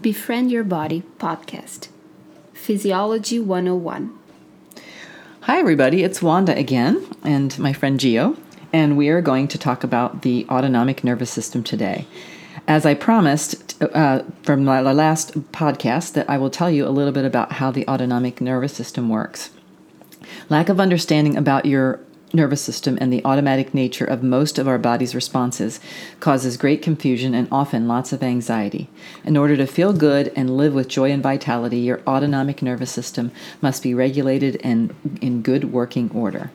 Befriend Your Body podcast, Physiology 101. Hi, everybody. It's Wanda again, and my friend Geo, and we are going to talk about the autonomic nervous system today. As I promised uh, from my last podcast, that I will tell you a little bit about how the autonomic nervous system works. Lack of understanding about your nervous system and the automatic nature of most of our body's responses causes great confusion and often lots of anxiety. In order to feel good and live with joy and vitality, your autonomic nervous system must be regulated and in good working order.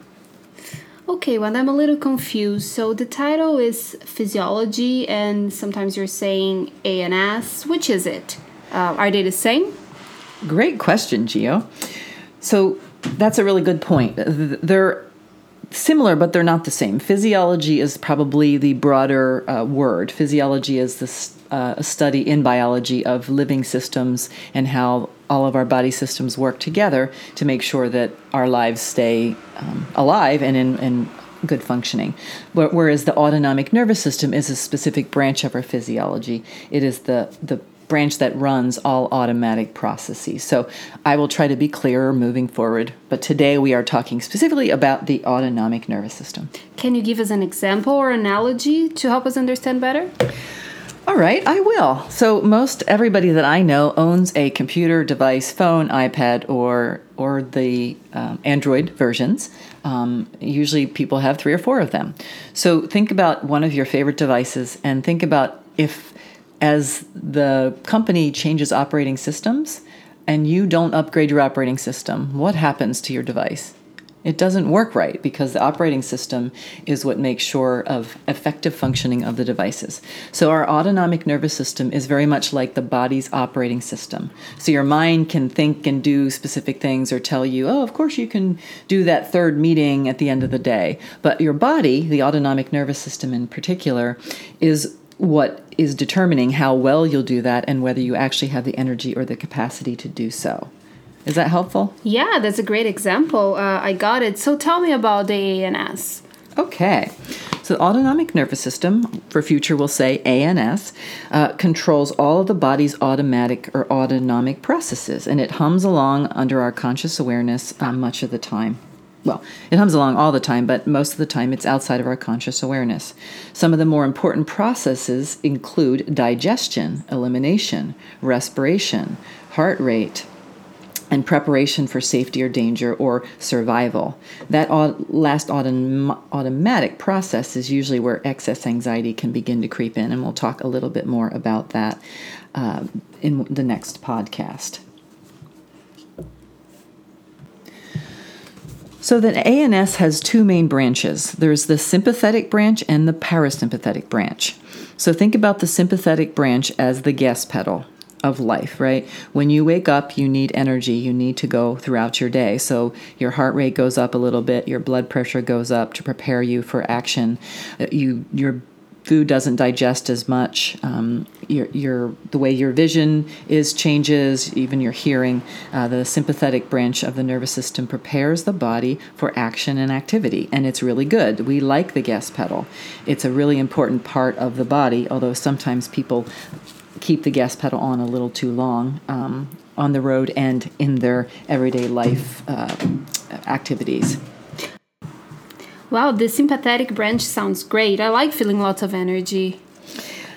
Okay, well, I'm a little confused. So the title is physiology, and sometimes you're saying ANS. Which is it? Uh, are they the same? Great question, Geo. So that's a really good point. They're similar, but they're not the same. Physiology is probably the broader uh, word. Physiology is this uh, a study in biology of living systems and how all of our body systems work together to make sure that our lives stay um, alive and in, in good functioning. Whereas the autonomic nervous system is a specific branch of our physiology. It is the the branch that runs all automatic processes. So I will try to be clearer moving forward, but today we are talking specifically about the autonomic nervous system. Can you give us an example or analogy to help us understand better? All right, I will. So most everybody that I know owns a computer device, phone, iPad, or or the um, Android versions. Um, usually, people have three or four of them. So think about one of your favorite devices and think about if as the company changes operating systems and you don't upgrade your operating system, what happens to your device? It doesn't work right because the operating system is what makes sure of effective functioning of the devices. So our autonomic nervous system is very much like the body's operating system. So your mind can think and do specific things or tell you, "Oh, of course you can do that third meeting at the end of the day." But your body, the autonomic nervous system in particular, is what is determining how well you'll do that and whether you actually have the energy or the capacity to do so. Is that helpful? Yeah, that's a great example. Uh, I got it. So tell me about the ANS. Okay. So, the autonomic nervous system, for future we'll say ANS, uh, controls all of the body's automatic or autonomic processes, and it hums along under our conscious awareness uh, much of the time well, it hums along all the time, but most of the time it's outside of our conscious awareness. Some of the more important processes include digestion, elimination, respiration, heart rate, and preparation for safety or danger or survival. That last autom- automatic process is usually where excess anxiety can begin to creep in, and we'll talk a little bit more about that uh, in the next podcast. So the ANS has two main branches. There's the sympathetic branch and the parasympathetic branch. So think about the sympathetic branch as the gas pedal of life, right? When you wake up, you need energy. You need to go throughout your day. So your heart rate goes up a little bit, your blood pressure goes up to prepare you for action. Uh, you your food doesn't digest as much. Um, your, your the way your vision is changes, even your hearing. Uh, the sympathetic branch of the nervous system prepares the body for action and activity, and it's really good. We like the gas pedal. It's a really important part of the body, although sometimes people keep the gas pedal on a little too long um, on the road and in their everyday life uh, activities. Wow, the sympathetic branch sounds great. I like feeling lots of energy.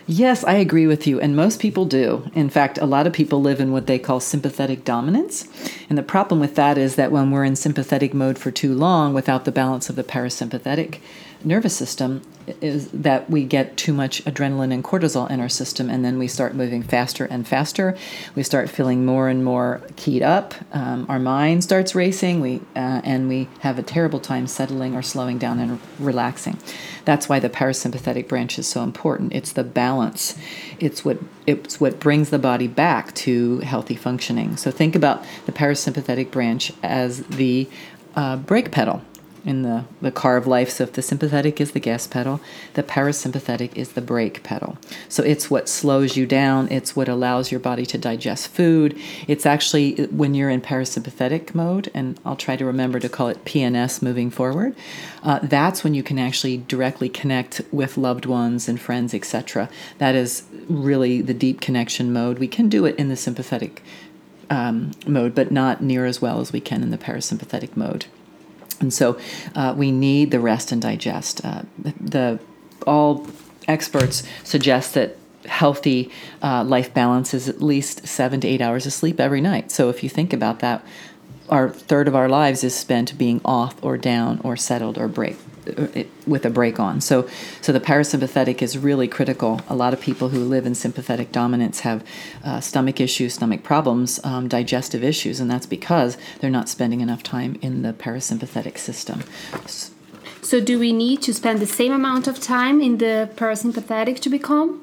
Yes, I agree with you, and most people do. In fact, a lot of people live in what they call sympathetic dominance. And the problem with that is that when we're in sympathetic mode for too long without the balance of the parasympathetic nervous system, is that we get too much adrenaline and cortisol in our system, and then we start moving faster and faster. We start feeling more and more keyed up. Um, our mind starts racing. We uh, and we have a terrible time settling or slowing down and relaxing. That's why the parasympathetic branch is so important. It's the balance. It's what it's what brings the body back to healthy functioning. So think about the parasympathetic branch as the uh, brake pedal in the, the car of life. So if the sympathetic is the gas pedal, the parasympathetic is the brake pedal. So it's what slows you down, it's what allows your body to digest food. It's actually when you're in parasympathetic mode, and I'll try to remember to call it PNS moving forward, uh, that's when you can actually directly connect with loved ones and friends, etc. That is really the deep connection mode. We can do it in the sympathetic um, mode, but not near as well as we can in the parasympathetic mode. And so uh, we need the rest and digest. Uh, the all experts suggest that healthy uh, life balance is at least seven to eight hours of sleep every night. So if you think about that, our third of our lives is spent being off or down or settled or brake with a brake on. So, so the parasympathetic is really critical. A lot of people who live in sympathetic dominance have uh, stomach issues, stomach problems, um, digestive issues, and that's because they're not spending enough time in the parasympathetic system. So, do we need to spend the same amount of time in the parasympathetic to be calm?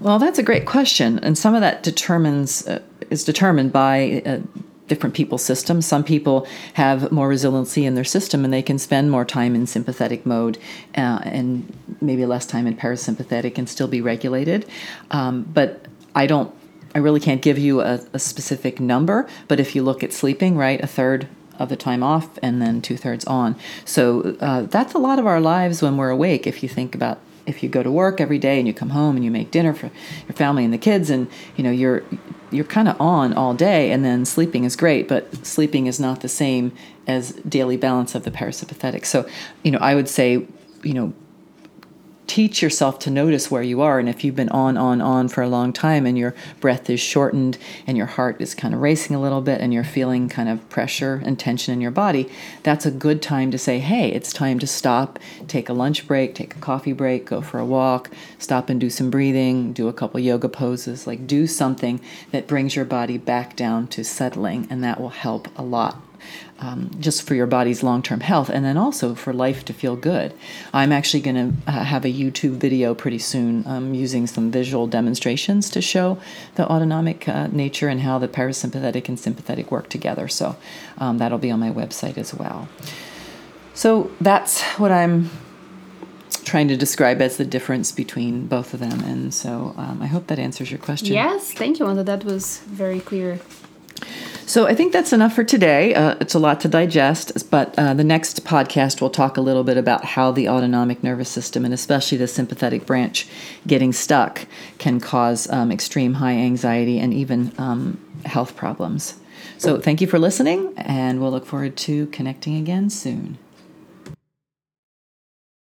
Well, that's a great question, and some of that determines uh, is determined by uh, different people's systems. Some people have more resiliency in their system and they can spend more time in sympathetic mode uh, and maybe less time in parasympathetic and still be regulated. Um, but I don't, I really can't give you a, a specific number. But if you look at sleeping, right, a third of the time off and then two thirds on. So uh, that's a lot of our lives when we're awake. If you think about if you go to work every day and you come home and you make dinner for your family and the kids and you know you're you're kind of on all day and then sleeping is great but sleeping is not the same as daily balance of the parasympathetic. So you know i would say you know teach yourself to notice where you are. And if you've been on, on, on for a long time and your breath is shortened and your heart is kind of racing a little bit and you're feeling kind of pressure and tension in your body, that's a good time to say, hey, it's time to stop, take a lunch break, take a coffee break, go for a walk, stop and do some breathing, do a couple yoga poses, like do something that brings your body back down to settling, and that will help a lot um, just for your body's long term health and then also for life to feel good. I'm actually going to uh, have a YouTube video pretty soon um, using some visual demonstrations to show the autonomic uh, nature and how the parasympathetic and sympathetic work together. So um, that'll be on my website as well. So that's what I'm trying to describe as the difference between both of them. And so um, I hope that answers your question. Yes, thank you, Wanda. That was very clear. So I think that's enough for today. Uh, it's a lot to digest, but uh, the next podcast we'll talk a little bit about how the autonomic nervous system and especially the sympathetic branch getting stuck can cause um, extreme high anxiety and even um, health problems. So thank you for listening, and we'll look forward to connecting again soon.